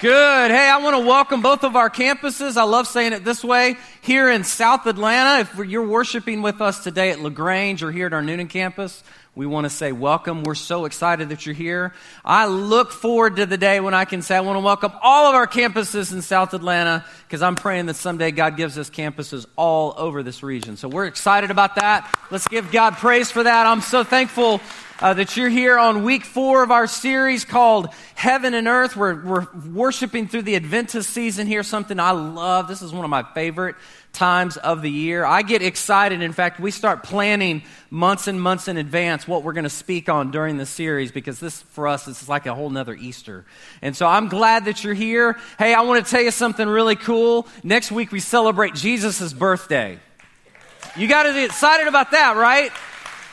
Good. Hey, I want to welcome both of our campuses. I love saying it this way. Here in South Atlanta, if you're worshiping with us today at LaGrange or here at our Newnan campus, we want to say welcome. We're so excited that you're here. I look forward to the day when I can say I want to welcome all of our campuses in South Atlanta because I'm praying that someday God gives us campuses all over this region. So we're excited about that. Let's give God praise for that. I'm so thankful uh, that you're here on week four of our series called Heaven and Earth. We're, we're worshiping through the Adventist season here, something I love. This is one of my favorite times of the year. I get excited. In fact, we start planning months and months in advance what we're going to speak on during the series because this, for us, is like a whole nother Easter. And so I'm glad that you're here. Hey, I want to tell you something really cool. Next week, we celebrate Jesus' birthday. You got to be excited about that, right?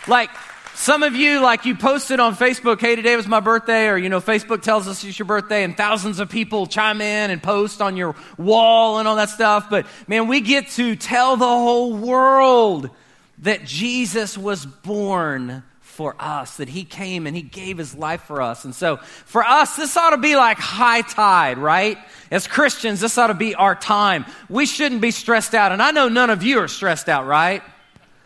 Like, some of you, like you posted on Facebook, hey, today was my birthday, or you know, Facebook tells us it's your birthday, and thousands of people chime in and post on your wall and all that stuff. But man, we get to tell the whole world that Jesus was born for us, that he came and he gave his life for us. And so for us, this ought to be like high tide, right? As Christians, this ought to be our time. We shouldn't be stressed out. And I know none of you are stressed out, right?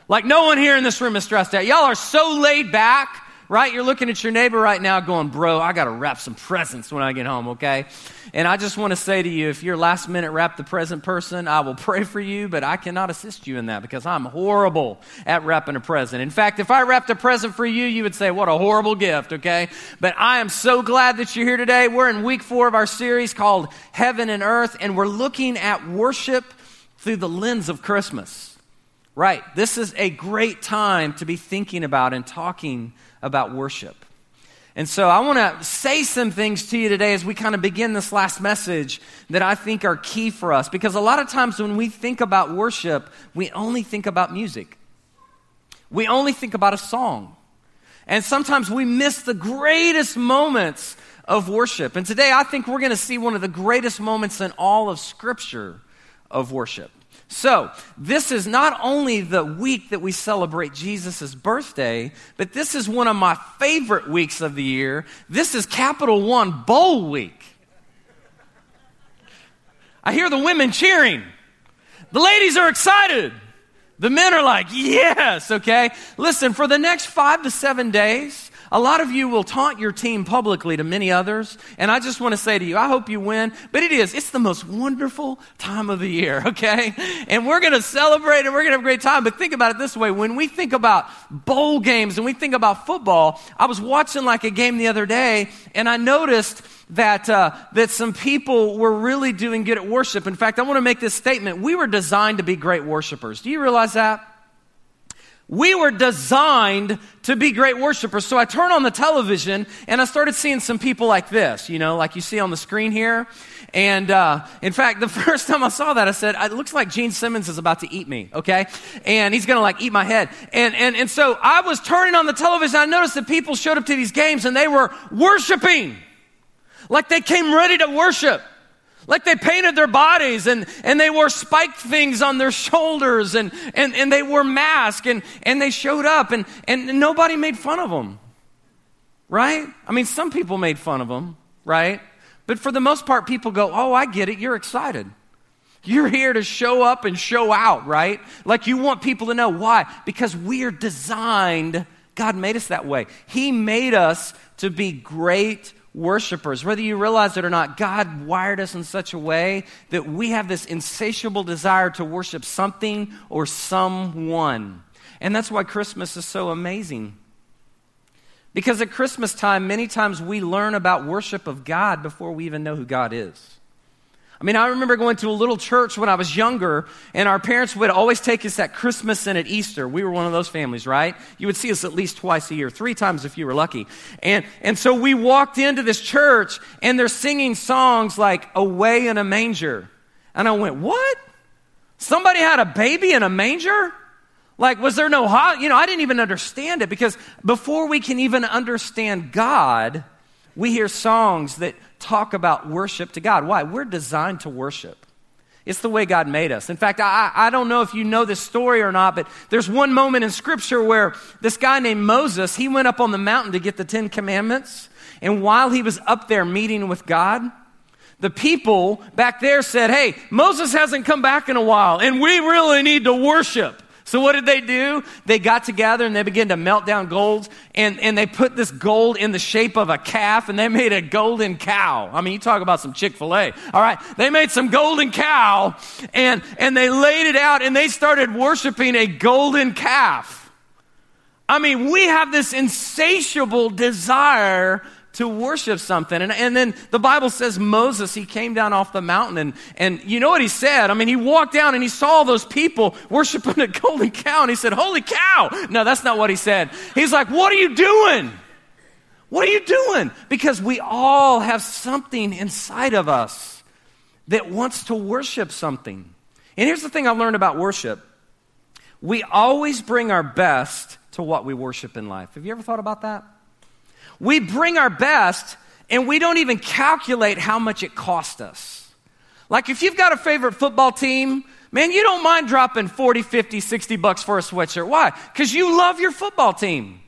Like no one here in this room is stressed out. Y'all are so laid back, right? You're looking at your neighbor right now going, bro, I got to wrap some presents when I get home, okay? And I just want to say to you, if you're last minute wrap the present person, I will pray for you, but I cannot assist you in that because I'm horrible at wrapping a present. In fact, if I wrapped a present for you, you would say, what a horrible gift, okay? But I am so glad that you're here today. We're in week four of our series called Heaven and Earth, and we're looking at worship through the lens of Christmas. Right. This is a great time to be thinking about and talking about worship. And so I want to say some things to you today as we kind of begin this last message that I think are key for us. Because a lot of times when we think about worship, we only think about music, we only think about a song. And sometimes we miss the greatest moments of worship. And today I think we're going to see one of the greatest moments in all of Scripture of worship. So, this is not only the week that we celebrate Jesus' birthday, but this is one of my favorite weeks of the year. This is Capital One Bowl Week. I hear the women cheering. The ladies are excited. The men are like, yes, okay? Listen, for the next five to seven days, a lot of you will taunt your team publicly to many others, and I just want to say to you, I hope you win, but it is. It's the most wonderful time of the year, okay? And we're going to celebrate and we're going to have a great time, but think about it this way. When we think about bowl games and we think about football, I was watching like a game the other day, and I noticed that, uh, that some people were really doing good at worship. In fact, I want to make this statement. We were designed to be great worshipers. Do you realize that? We were designed to be great worshipers. So I turned on the television and I started seeing some people like this, you know, like you see on the screen here. And uh, in fact, the first time I saw that, I said, it looks like Gene Simmons is about to eat me, okay? And he's gonna like eat my head. And, and, and so I was turning on the television. I noticed that people showed up to these games and they were worshiping like they came ready to worship. Like they painted their bodies and, and they wore spiked things on their shoulders and, and, and they wore masks and, and they showed up and, and nobody made fun of them. Right? I mean, some people made fun of them, right? But for the most part, people go, Oh, I get it. You're excited. You're here to show up and show out, right? Like you want people to know. Why? Because we are designed, God made us that way. He made us to be great worshipers. Whether you realize it or not, God wired us in such a way that we have this insatiable desire to worship something or someone. And that's why Christmas is so amazing. Because at Christmas time, many times we learn about worship of God before we even know who God is. I mean, I remember going to a little church when I was younger, and our parents would always take us at Christmas and at Easter. We were one of those families, right? You would see us at least twice a year, three times if you were lucky. And, and so we walked into this church, and they're singing songs like Away in a Manger. And I went, What? Somebody had a baby in a manger? Like, was there no hot? You know, I didn't even understand it because before we can even understand God, we hear songs that talk about worship to God. Why? We're designed to worship. It's the way God made us. In fact, I, I don't know if you know this story or not, but there's one moment in Scripture where this guy named Moses, he went up on the mountain to get the Ten Commandments. And while he was up there meeting with God, The people back there said, Hey, Moses hasn't come back in a while, and we really need to worship. So what did they do? They got together and they began to melt down gold and, and they put this gold in the shape of a calf and they made a golden cow. I mean, you talk about some Chick-fil-A. All right. They made some golden cow and, and they laid it out and they started worshiping a golden calf. I mean, we have this insatiable desire to worship something. And, and then the Bible says Moses, he came down off the mountain and, and you know what he said? I mean, he walked down and he saw those people worshiping a golden cow and he said, Holy cow! No, that's not what he said. He's like, What are you doing? What are you doing? Because we all have something inside of us that wants to worship something. And here's the thing I've learned about worship we always bring our best to what we worship in life. Have you ever thought about that? We bring our best and we don't even calculate how much it cost us. Like if you've got a favorite football team, man, you don't mind dropping 40, 50, 60 bucks for a sweatshirt. Why? Because you love your football team.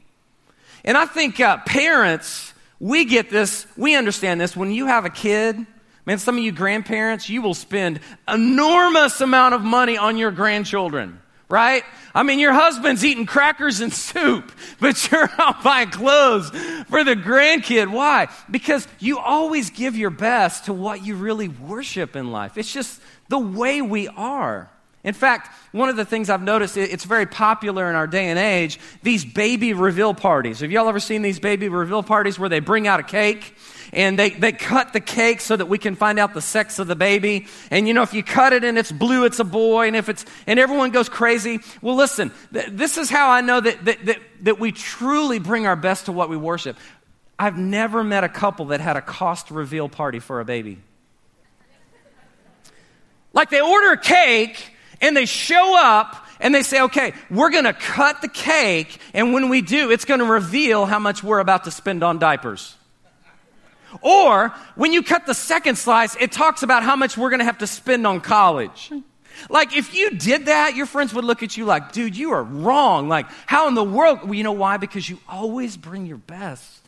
And I think uh, parents, we get this, we understand this. When you have a kid, man, some of you grandparents, you will spend enormous amount of money on your grandchildren right? I mean, your husband's eating crackers and soup, but you're out buying clothes for the grandkid. Why? Because you always give your best to what you really worship in life. It's just the way we are. In fact, one of the things I've noticed, it's very popular in our day and age, these baby reveal parties. Have y'all ever seen these baby reveal parties where they bring out a cake and they, they cut the cake so that we can find out the sex of the baby. And you know, if you cut it and it's blue, it's a boy, and if it's, and everyone goes crazy. Well, listen, th- this is how I know that, that, that, that we truly bring our best to what we worship. I've never met a couple that had a cost reveal party for a baby. Like they order a cake and they show up and they say, okay, we're going to cut the cake, and when we do, it's going to reveal how much we're about to spend on diapers. Or when you cut the second slice, it talks about how much we're going to have to spend on college. Like, if you did that, your friends would look at you like, dude, you are wrong. Like, how in the world? Well, you know why? Because you always bring your best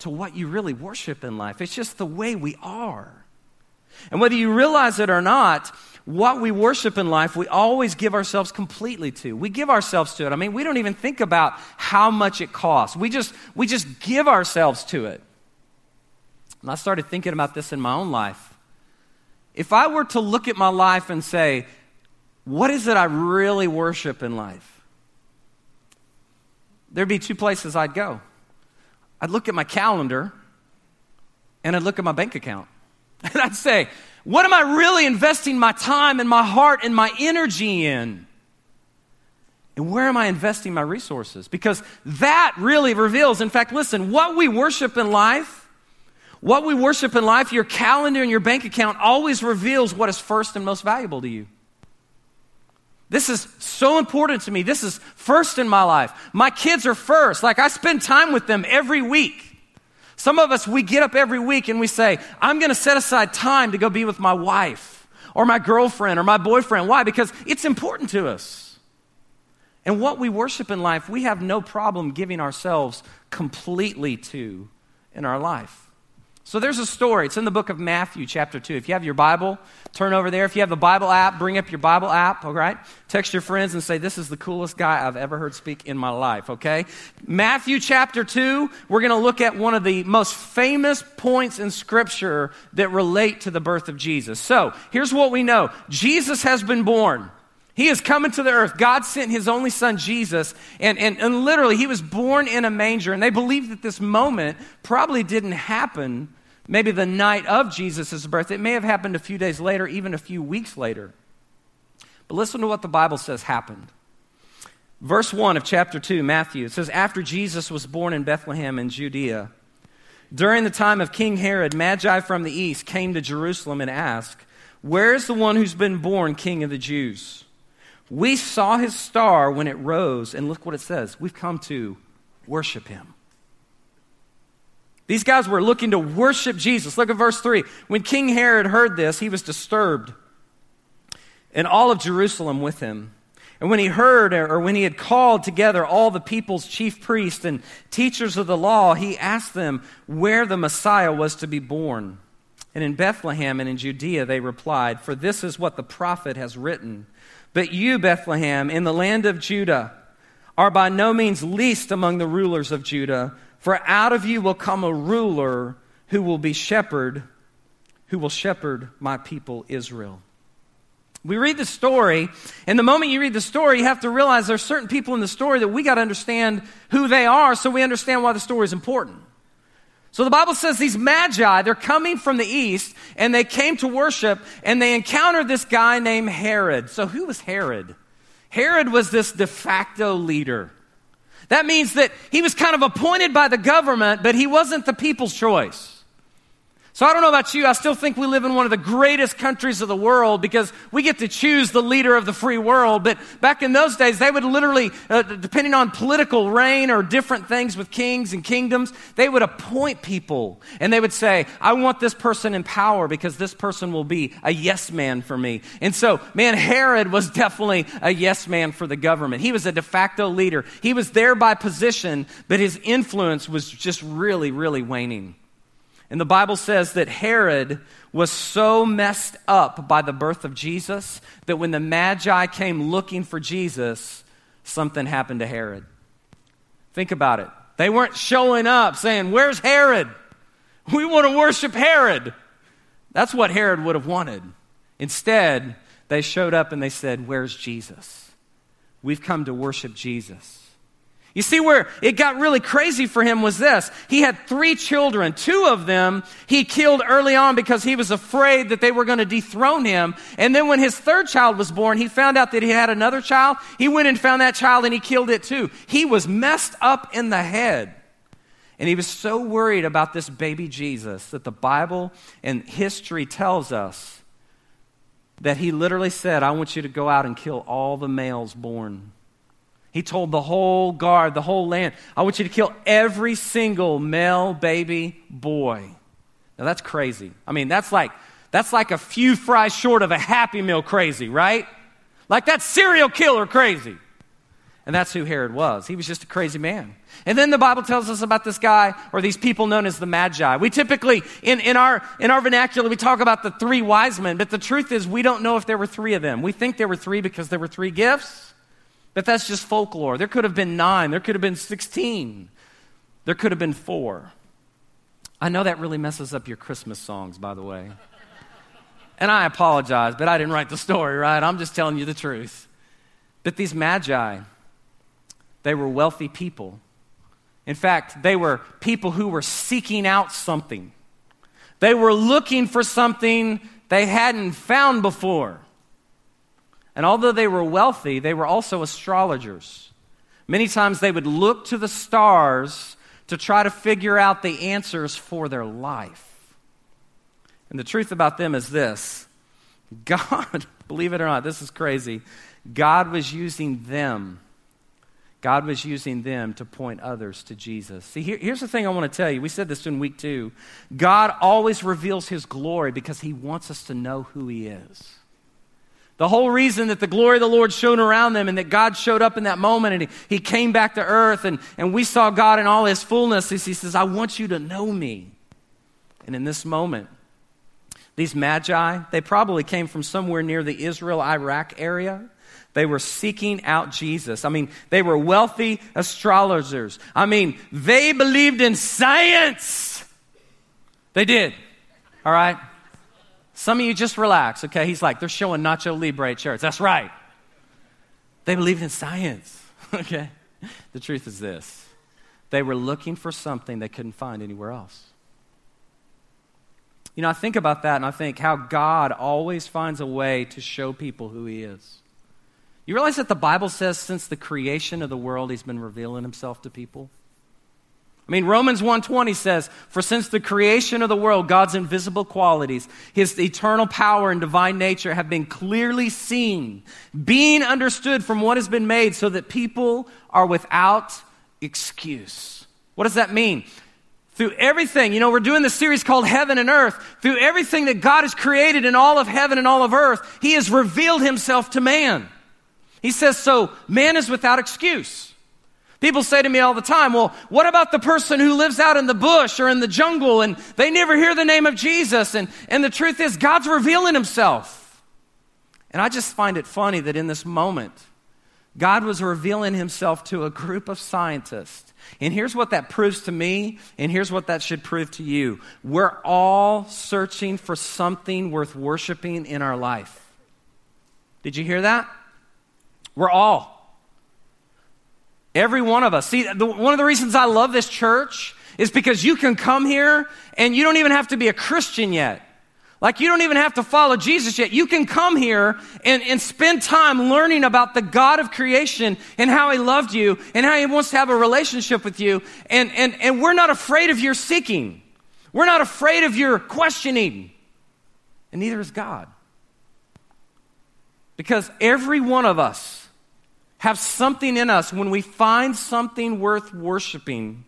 to what you really worship in life. It's just the way we are. And whether you realize it or not, what we worship in life, we always give ourselves completely to. We give ourselves to it. I mean, we don't even think about how much it costs. We just, we just give ourselves to it. And I started thinking about this in my own life. If I were to look at my life and say, what is it I really worship in life? There'd be two places I'd go. I'd look at my calendar and I'd look at my bank account. And I'd say, what am I really investing my time and my heart and my energy in? And where am I investing my resources? Because that really reveals, in fact, listen, what we worship in life what we worship in life, your calendar and your bank account always reveals what is first and most valuable to you. This is so important to me. This is first in my life. My kids are first. Like I spend time with them every week. Some of us, we get up every week and we say, I'm going to set aside time to go be with my wife or my girlfriend or my boyfriend. Why? Because it's important to us. And what we worship in life, we have no problem giving ourselves completely to in our life. So there's a story. It's in the book of Matthew, chapter 2. If you have your Bible, turn over there. If you have the Bible app, bring up your Bible app, all right? Text your friends and say, This is the coolest guy I've ever heard speak in my life, okay? Matthew, chapter 2, we're going to look at one of the most famous points in Scripture that relate to the birth of Jesus. So here's what we know Jesus has been born. He is coming to the earth. God sent his only son, Jesus, and, and, and literally, he was born in a manger. And they believe that this moment probably didn't happen maybe the night of Jesus' birth. It may have happened a few days later, even a few weeks later. But listen to what the Bible says happened. Verse 1 of chapter 2, Matthew, it says, After Jesus was born in Bethlehem in Judea, during the time of King Herod, Magi from the east came to Jerusalem and asked, Where is the one who's been born king of the Jews? We saw his star when it rose, and look what it says. We've come to worship him. These guys were looking to worship Jesus. Look at verse 3. When King Herod heard this, he was disturbed, and all of Jerusalem with him. And when he heard, or when he had called together all the people's chief priests and teachers of the law, he asked them where the Messiah was to be born. And in Bethlehem and in Judea they replied, For this is what the prophet has written. But you, Bethlehem, in the land of Judah, are by no means least among the rulers of Judah, for out of you will come a ruler who will be shepherd, who will shepherd my people Israel. We read the story, and the moment you read the story, you have to realize there's certain people in the story that we got to understand who they are so we understand why the story is important. So the Bible says these magi, they're coming from the east and they came to worship and they encountered this guy named Herod. So who was Herod? Herod was this de facto leader. That means that he was kind of appointed by the government, but he wasn't the people's choice. So I don't know about you, I still think we live in one of the greatest countries of the world because we get to choose the leader of the free world. But back in those days, they would literally, uh, depending on political reign or different things with kings and kingdoms, they would appoint people and they would say, I want this person in power because this person will be a yes man for me. And so, man, Herod was definitely a yes man for the government. He was a de facto leader. He was there by position, but his influence was just really, really waning. And the Bible says that Herod was so messed up by the birth of Jesus that when the Magi came looking for Jesus, something happened to Herod. Think about it. They weren't showing up saying, Where's Herod? We want to worship Herod. That's what Herod would have wanted. Instead, they showed up and they said, Where's Jesus? We've come to worship Jesus. You see, where it got really crazy for him was this. He had three children. Two of them he killed early on because he was afraid that they were going to dethrone him. And then when his third child was born, he found out that he had another child. He went and found that child and he killed it too. He was messed up in the head. And he was so worried about this baby Jesus that the Bible and history tells us that he literally said, I want you to go out and kill all the males born. He told the whole guard, the whole land, I want you to kill every single male baby boy. Now that's crazy. I mean, that's like that's like a few fries short of a happy meal crazy, right? Like that serial killer crazy. And that's who Herod was. He was just a crazy man. And then the Bible tells us about this guy or these people known as the Magi. We typically, in, in, our, in our vernacular, we talk about the three wise men, but the truth is we don't know if there were three of them. We think there were three because there were three gifts. But that's just folklore. There could have been nine, there could have been 16, there could have been four. I know that really messes up your Christmas songs, by the way. And I apologize, but I didn't write the story, right? I'm just telling you the truth. But these magi, they were wealthy people. In fact, they were people who were seeking out something. They were looking for something they hadn't found before. And although they were wealthy, they were also astrologers. Many times they would look to the stars to try to figure out the answers for their life. And the truth about them is this God, believe it or not, this is crazy. God was using them. God was using them to point others to Jesus. See, here, here's the thing I want to tell you. We said this in week two. God always reveals his glory because he wants us to know who he is. The whole reason that the glory of the Lord shone around them and that God showed up in that moment and he, he came back to earth and, and we saw God in all his fullness is he says, I want you to know me. And in this moment, these magi, they probably came from somewhere near the Israel Iraq area. They were seeking out Jesus. I mean, they were wealthy astrologers. I mean, they believed in science. They did. All right? Some of you just relax, okay? He's like, they're showing Nacho Libre at church. That's right. They believed in science, okay? The truth is this they were looking for something they couldn't find anywhere else. You know, I think about that and I think how God always finds a way to show people who He is. You realize that the Bible says since the creation of the world, He's been revealing Himself to people? I mean, Romans 1:20 says, "For since the creation of the world, God's invisible qualities, his eternal power and divine nature have been clearly seen, being understood from what has been made, so that people are without excuse." What does that mean? Through everything, you know, we're doing this series called Heaven and Earth. Through everything that God has created in all of heaven and all of earth, he has revealed himself to man. He says, "So man is without excuse." People say to me all the time, well, what about the person who lives out in the bush or in the jungle and they never hear the name of Jesus? And, and the truth is, God's revealing himself. And I just find it funny that in this moment, God was revealing himself to a group of scientists. And here's what that proves to me, and here's what that should prove to you. We're all searching for something worth worshiping in our life. Did you hear that? We're all. Every one of us. See, the, one of the reasons I love this church is because you can come here and you don't even have to be a Christian yet. Like, you don't even have to follow Jesus yet. You can come here and, and spend time learning about the God of creation and how He loved you and how He wants to have a relationship with you. And, and, and we're not afraid of your seeking, we're not afraid of your questioning. And neither is God. Because every one of us, have something in us, when we find something worth worshiping,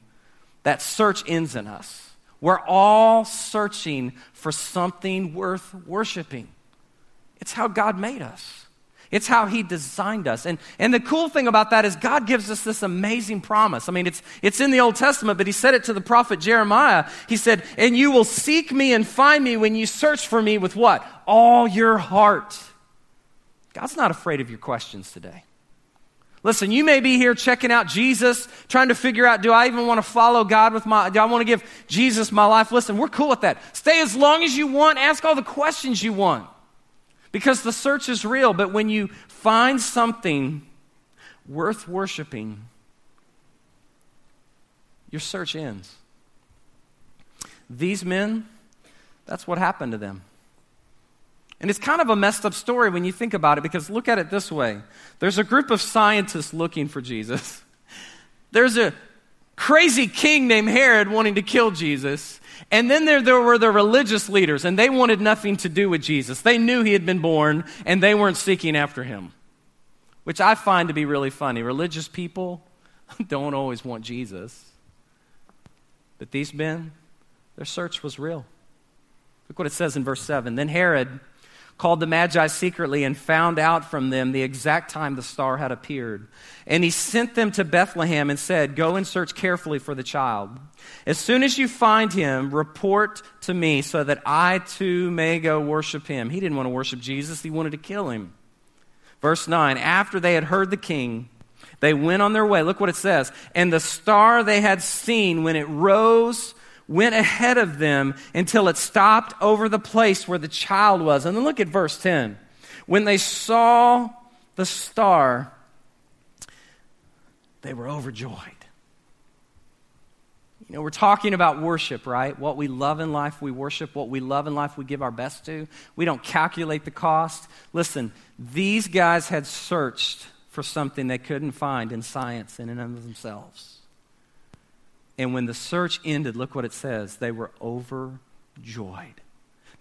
that search ends in us. We're all searching for something worth worshiping. It's how God made us. It's how he designed us. And, and the cool thing about that is God gives us this amazing promise. I mean, it's, it's in the Old Testament, but he said it to the prophet Jeremiah. He said, And you will seek me and find me when you search for me with what? All your heart. God's not afraid of your questions today. Listen, you may be here checking out Jesus, trying to figure out, do I even want to follow God with my, do I want to give Jesus my life? Listen, we're cool with that. Stay as long as you want, ask all the questions you want. Because the search is real, but when you find something worth worshiping, your search ends. These men, that's what happened to them. And it's kind of a messed up story when you think about it because look at it this way there's a group of scientists looking for Jesus, there's a crazy king named Herod wanting to kill Jesus. And then there, there were the religious leaders, and they wanted nothing to do with Jesus. They knew he had been born, and they weren't seeking after him, which I find to be really funny. Religious people don't always want Jesus. But these men, their search was real. Look what it says in verse 7. Then Herod called the Magi secretly and found out from them the exact time the star had appeared. And he sent them to Bethlehem and said, Go and search carefully for the child. As soon as you find him, report to me so that I too may go worship him. He didn't want to worship Jesus, he wanted to kill him. Verse 9 After they had heard the king, they went on their way. Look what it says. And the star they had seen when it rose went ahead of them until it stopped over the place where the child was. And then look at verse 10. When they saw the star, they were overjoyed. You know, we're talking about worship, right? What we love in life, we worship. What we love in life, we give our best to. We don't calculate the cost. Listen, these guys had searched for something they couldn't find in science in and of themselves. And when the search ended, look what it says they were overjoyed.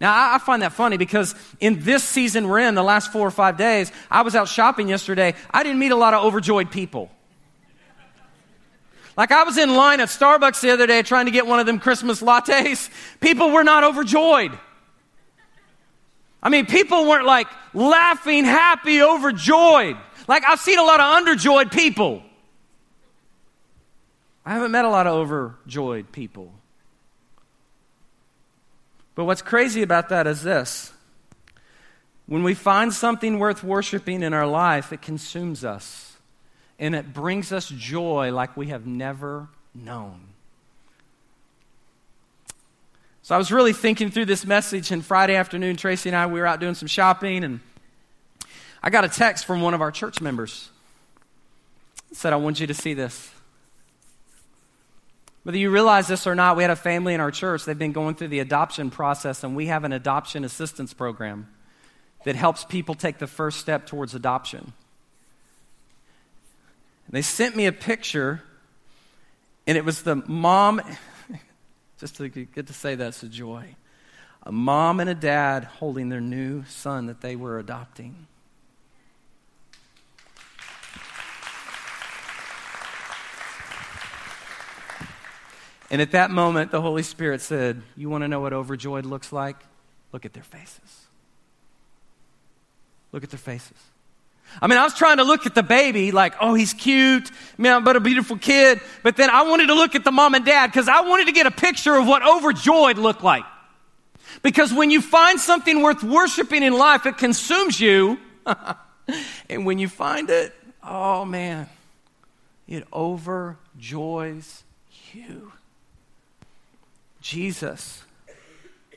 Now, I find that funny because in this season we're in, the last four or five days, I was out shopping yesterday. I didn't meet a lot of overjoyed people. Like I was in line at Starbucks the other day trying to get one of them Christmas lattes. People were not overjoyed. I mean, people weren't like laughing, happy, overjoyed. Like I've seen a lot of underjoyed people. I haven't met a lot of overjoyed people. But what's crazy about that is this when we find something worth worshiping in our life, it consumes us and it brings us joy like we have never known. So I was really thinking through this message, and Friday afternoon, Tracy and I, we were out doing some shopping, and I got a text from one of our church members. It said, I want you to see this. Whether you realize this or not, we had a family in our church. They've been going through the adoption process, and we have an adoption assistance program that helps people take the first step towards adoption. And they sent me a picture, and it was the mom, just to get to say that's a joy, a mom and a dad holding their new son that they were adopting. And at that moment, the Holy Spirit said, You want to know what overjoyed looks like? Look at their faces. Look at their faces. I mean, I was trying to look at the baby like, oh, he's cute, man, but a beautiful kid. But then I wanted to look at the mom and dad because I wanted to get a picture of what overjoyed looked like. Because when you find something worth worshiping in life, it consumes you. and when you find it, oh man, it overjoys you. Jesus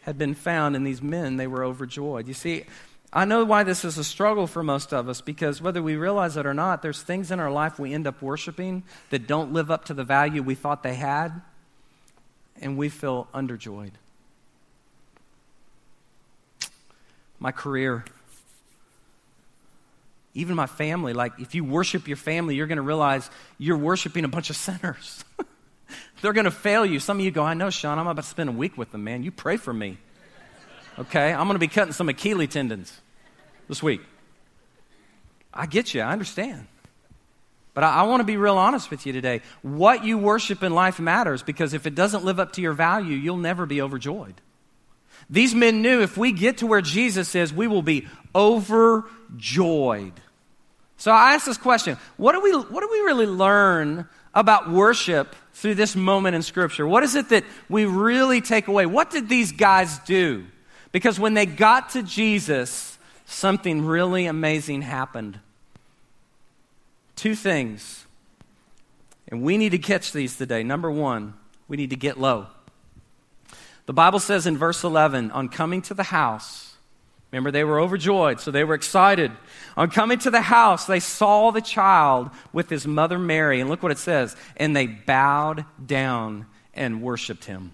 had been found in these men, they were overjoyed. You see, I know why this is a struggle for most of us because whether we realize it or not, there's things in our life we end up worshiping that don't live up to the value we thought they had, and we feel underjoyed. My career, even my family, like if you worship your family, you're going to realize you're worshiping a bunch of sinners. They're going to fail you. Some of you go, I know, Sean, I'm about to spend a week with them, man. You pray for me. Okay? I'm going to be cutting some Achilles tendons this week. I get you. I understand. But I, I want to be real honest with you today. What you worship in life matters because if it doesn't live up to your value, you'll never be overjoyed. These men knew if we get to where Jesus is, we will be overjoyed. So I ask this question what do we, what do we really learn about worship through this moment in Scripture? What is it that we really take away? What did these guys do? Because when they got to Jesus, something really amazing happened. Two things. And we need to catch these today. Number one, we need to get low. The Bible says in verse 11, on coming to the house, remember they were overjoyed, so they were excited. On coming to the house, they saw the child with his mother Mary. And look what it says. And they bowed down and worshiped him.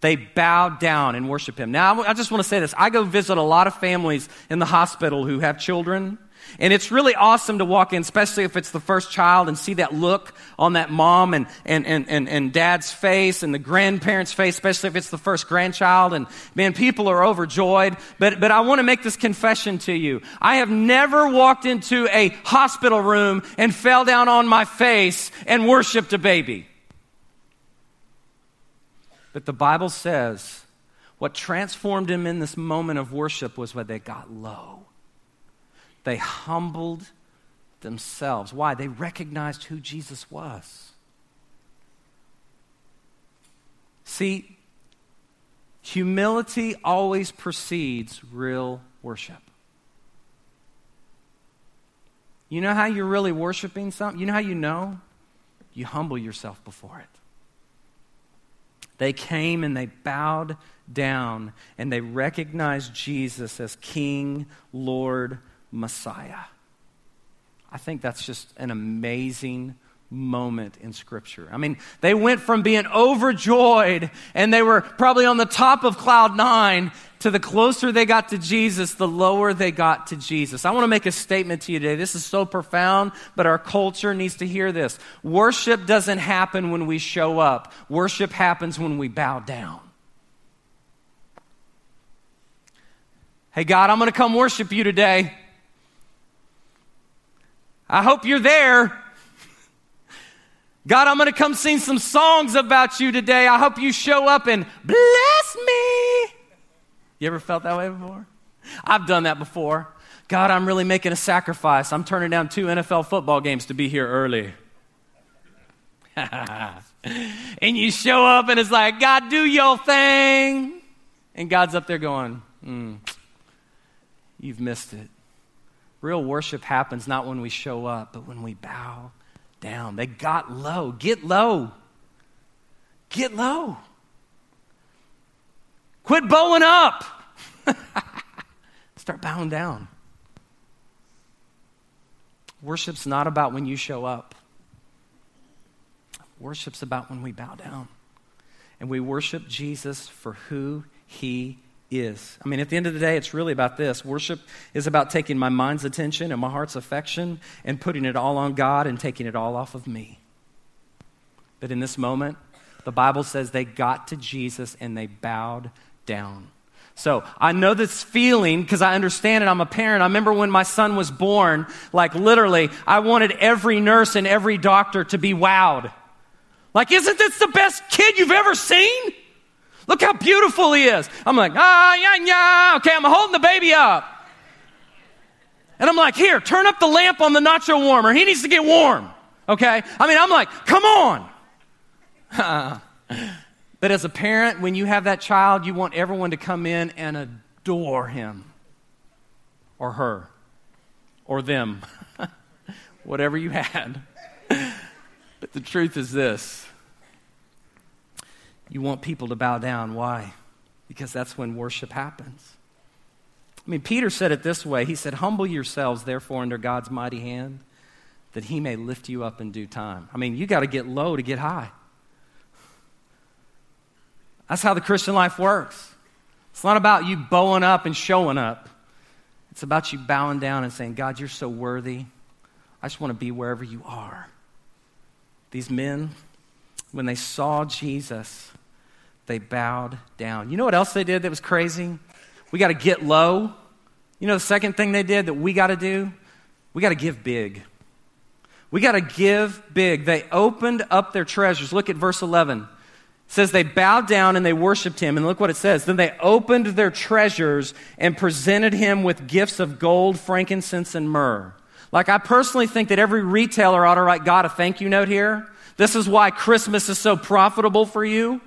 They bowed down and worshiped him. Now, I just want to say this. I go visit a lot of families in the hospital who have children. And it's really awesome to walk in, especially if it's the first child, and see that look on that mom and, and, and, and, and dad's face and the grandparents' face, especially if it's the first grandchild. And man, people are overjoyed. But, but I want to make this confession to you. I have never walked into a hospital room and fell down on my face and worshiped a baby. But the Bible says what transformed him in this moment of worship was when they got low. They humbled themselves. Why? They recognized who Jesus was. See, humility always precedes real worship. You know how you're really worshiping something? You know how you know? You humble yourself before it. They came and they bowed down and they recognized Jesus as King, Lord, Messiah. I think that's just an amazing moment in Scripture. I mean, they went from being overjoyed and they were probably on the top of cloud nine to the closer they got to Jesus, the lower they got to Jesus. I want to make a statement to you today. This is so profound, but our culture needs to hear this. Worship doesn't happen when we show up, worship happens when we bow down. Hey, God, I'm going to come worship you today. I hope you're there. God, I'm going to come sing some songs about you today. I hope you show up and bless me. You ever felt that way before? I've done that before. God, I'm really making a sacrifice. I'm turning down two NFL football games to be here early. and you show up and it's like, God, do your thing. And God's up there going, mm, You've missed it. Real worship happens not when we show up, but when we bow down. They got low. Get low. Get low. Quit bowing up. Start bowing down. Worship's not about when you show up. Worship's about when we bow down. And we worship Jesus for who he is. I mean, at the end of the day, it's really about this. Worship is about taking my mind's attention and my heart's affection and putting it all on God and taking it all off of me. But in this moment, the Bible says they got to Jesus and they bowed down. So I know this feeling because I understand it. I'm a parent. I remember when my son was born, like literally, I wanted every nurse and every doctor to be wowed. Like, isn't this the best kid you've ever seen? Look how beautiful he is. I'm like, ah, yeah, yeah. Okay, I'm holding the baby up. And I'm like, here, turn up the lamp on the nacho warmer. He needs to get warm. Okay? I mean, I'm like, come on. but as a parent, when you have that child, you want everyone to come in and adore him or her or them, whatever you had. but the truth is this you want people to bow down. Why? Because that's when worship happens. I mean, Peter said it this way He said, Humble yourselves, therefore, under God's mighty hand, that he may lift you up in due time. I mean, you got to get low to get high. That's how the Christian life works. It's not about you bowing up and showing up. It's about you bowing down and saying, God, you're so worthy. I just want to be wherever you are. These men, when they saw Jesus, they bowed down. You know what else they did that was crazy? We got to get low. You know the second thing they did that we got to do? We got to give big. We got to give big. They opened up their treasures. Look at verse 11. It says they bowed down and they worshiped him. And look what it says. Then they opened their treasures and presented him with gifts of gold, frankincense, and myrrh. Like, I personally think that every retailer ought to write God a thank you note here. This is why Christmas is so profitable for you.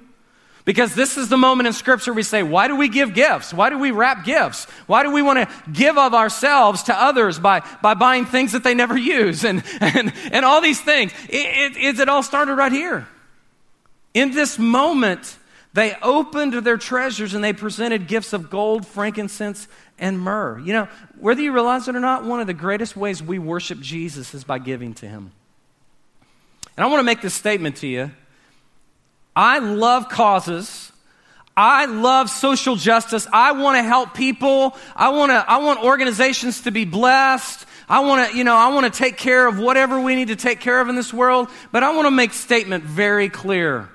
Because this is the moment in Scripture we say, why do we give gifts? Why do we wrap gifts? Why do we want to give of ourselves to others by, by buying things that they never use and, and, and all these things? It, it, it all started right here. In this moment, they opened their treasures and they presented gifts of gold, frankincense, and myrrh. You know, whether you realize it or not, one of the greatest ways we worship Jesus is by giving to Him. And I want to make this statement to you I love causes. I love social justice. I want to help people. I want to, I want organizations to be blessed. I want to, you know, I want to take care of whatever we need to take care of in this world. But I want to make statement very clear.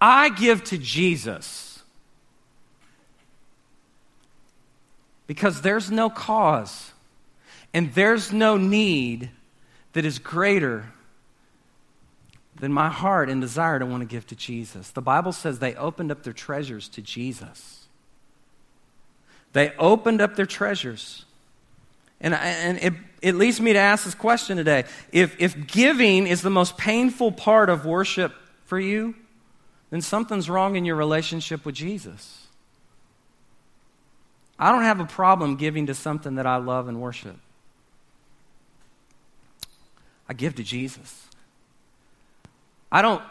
I give to Jesus because there's no cause and there's no need that is greater than my heart and desire to want to give to Jesus. The Bible says they opened up their treasures to Jesus. They opened up their treasures. And, and it, it leads me to ask this question today. If, if giving is the most painful part of worship for you, then something's wrong in your relationship with Jesus. I don't have a problem giving to something that I love and worship. I give to Jesus. I don't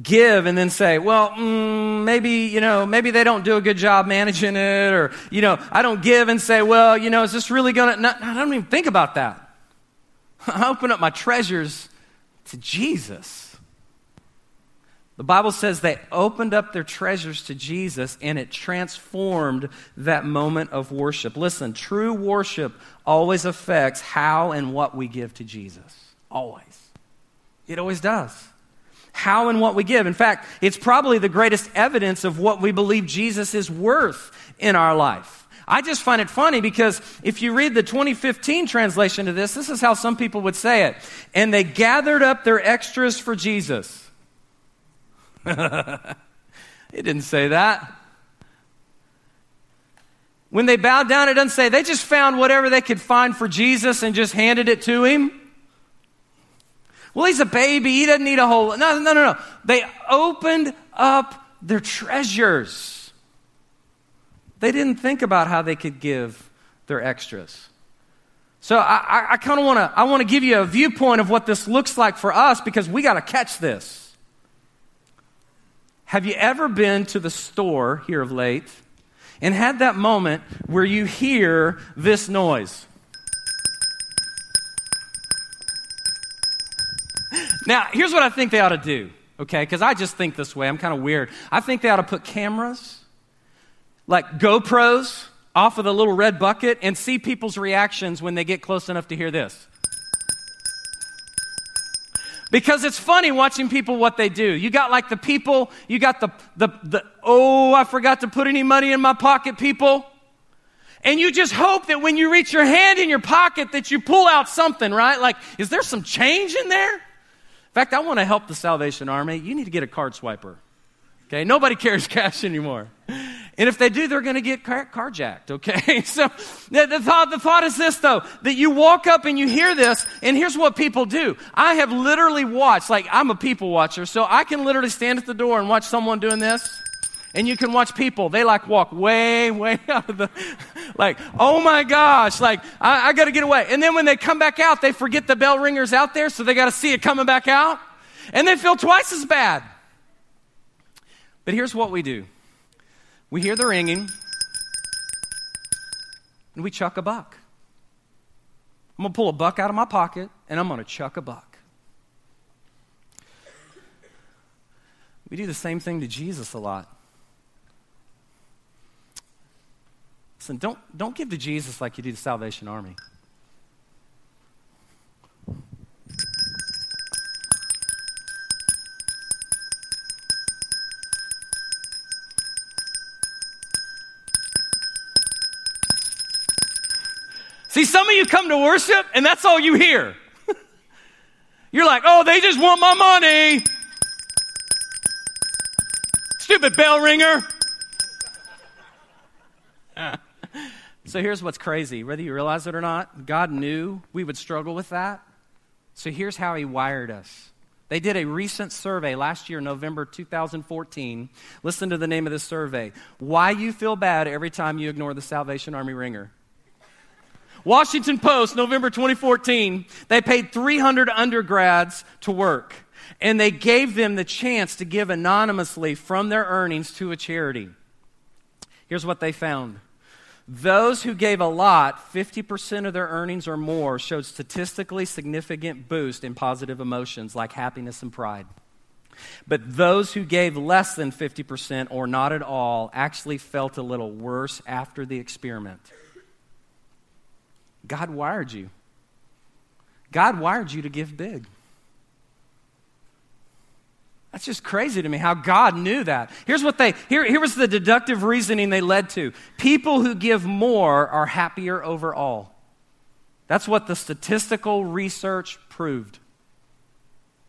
give and then say, well, mm, maybe, you know, maybe they don't do a good job managing it, or, you know, I don't give and say, well, you know, is this really going to, I don't even think about that. I open up my treasures to Jesus. The Bible says they opened up their treasures to Jesus and it transformed that moment of worship. Listen, true worship always affects how and what we give to Jesus. Always. It always does how and what we give. In fact, it's probably the greatest evidence of what we believe Jesus is worth in our life. I just find it funny because if you read the 2015 translation of this, this is how some people would say it. And they gathered up their extras for Jesus. it didn't say that. When they bowed down, it doesn't say they just found whatever they could find for Jesus and just handed it to him. Well, he's a baby. He doesn't need a whole. No, no, no, no. They opened up their treasures. They didn't think about how they could give their extras. So I, I, I kind of want to I want to give you a viewpoint of what this looks like for us because we got to catch this. Have you ever been to the store here of late and had that moment where you hear this noise? Now, here's what I think they ought to do, okay? Because I just think this way. I'm kind of weird. I think they ought to put cameras, like GoPros, off of the little red bucket and see people's reactions when they get close enough to hear this. Because it's funny watching people what they do. You got like the people, you got the, the, the, oh, I forgot to put any money in my pocket people. And you just hope that when you reach your hand in your pocket that you pull out something, right? Like, is there some change in there? In fact, I want to help the Salvation Army. You need to get a card swiper. Okay? Nobody carries cash anymore. And if they do, they're going to get car- carjacked, okay? So the, the, thought, the thought is this, though, that you walk up and you hear this, and here's what people do. I have literally watched, like, I'm a people watcher, so I can literally stand at the door and watch someone doing this. And you can watch people, they like walk way, way out of the, like, oh my gosh, like, I, I gotta get away. And then when they come back out, they forget the bell ringer's out there, so they gotta see it coming back out. And they feel twice as bad. But here's what we do we hear the ringing, and we chuck a buck. I'm going to pull a buck out of my pocket, and I'm going to chuck a buck. We do the same thing to Jesus a lot. Listen, don't, don't give to Jesus like you do the Salvation Army. See, some of you come to worship and that's all you hear. You're like, oh, they just want my money. Stupid bell ringer. so here's what's crazy. Whether you realize it or not, God knew we would struggle with that. So here's how He wired us. They did a recent survey last year, November 2014. Listen to the name of this survey Why You Feel Bad Every Time You Ignore the Salvation Army Ringer. Washington Post, November 2014, they paid 300 undergrads to work, and they gave them the chance to give anonymously from their earnings to a charity. Here's what they found. Those who gave a lot, 50% of their earnings or more, showed statistically significant boost in positive emotions like happiness and pride. But those who gave less than 50% or not at all actually felt a little worse after the experiment. God wired you. God wired you to give big. That's just crazy to me how God knew that. Here's what they here, here was the deductive reasoning they led to. People who give more are happier overall. That's what the statistical research proved.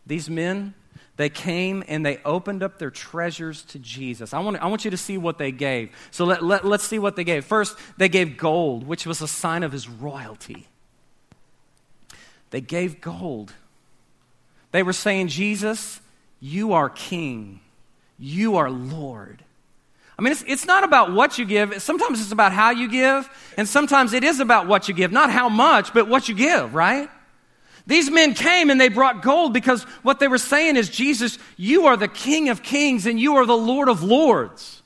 These men they came and they opened up their treasures to Jesus. I want, I want you to see what they gave. So let, let, let's see what they gave. First, they gave gold, which was a sign of his royalty. They gave gold. They were saying, Jesus, you are king, you are Lord. I mean, it's, it's not about what you give. Sometimes it's about how you give, and sometimes it is about what you give. Not how much, but what you give, right? These men came and they brought gold because what they were saying is, Jesus, you are the King of kings and you are the Lord of lords.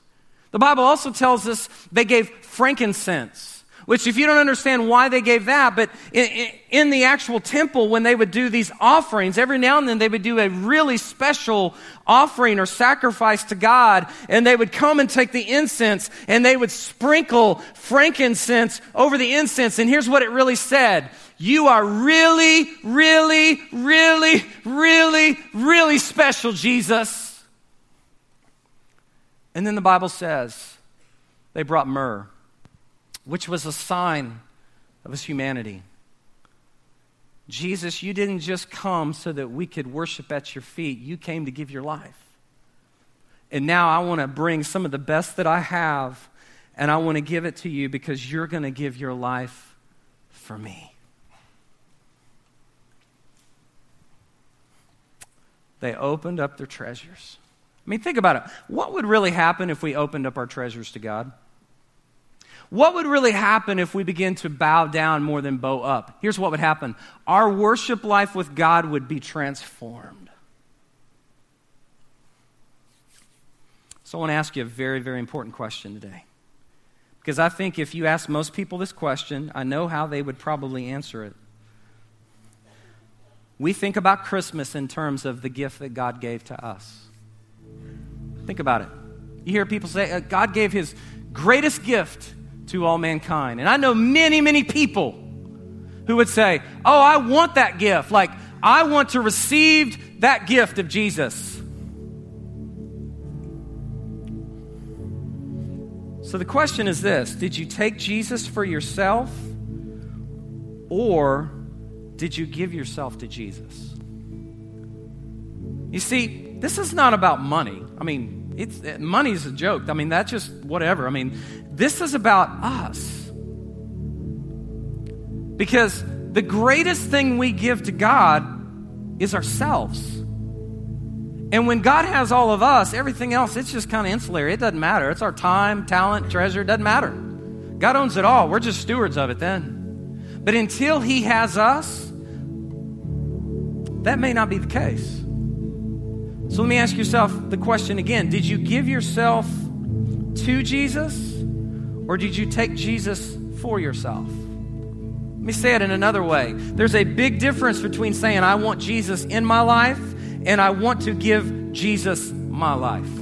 The Bible also tells us they gave frankincense which if you don't understand why they gave that, but in, in, the actual temple, when they would do these offerings, every now and then they would do a really special offering or sacrifice to God, and they would come and take the incense and they would sprinkle frankincense over the incense. And here's what it really said. You are really, really, really, really, really special, Jesus. And then the Bible says they brought myrrh which was a sign of his humanity. Jesus, you didn't just come so that we could worship at your feet, you came to give your life. And now I want to bring some of the best that I have, and I want to give it to you because you're going to give your life for me. They opened up their treasures. I mean, think about it. What would really happen if we opened up our treasures to God? What would really happen if we begin to bow down more than bow up? Here's what would happen our worship life with God would be transformed. So I want to ask you a very, very important question today. Because I think if you ask most people this question, I know how they would probably answer it. We think about Christmas in terms of the gift that God gave to us. Think about it. You hear people say, uh, God gave his greatest gift to all mankind. And I know many, many people who would say, Oh, I want that gift. Like, I want to receive that gift of Jesus. So the question is this Did you take Jesus for yourself, or did you give yourself to Jesus? You see, this is not about money. I mean, it's, money's a joke. I mean, that's just whatever. I mean, this is about us. Because the greatest thing we give to God is ourselves. And when God has all of us, everything else, it's just kind of insular. It doesn't matter. It's our time, talent, treasure, it doesn't matter. God owns it all. We're just stewards of it then. But until He has us, that may not be the case. So let me ask yourself the question again Did you give yourself to Jesus, or did you take Jesus for yourself? Let me say it in another way. There's a big difference between saying, I want Jesus in my life, and I want to give Jesus my life. I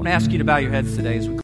want to ask you to bow your heads today as we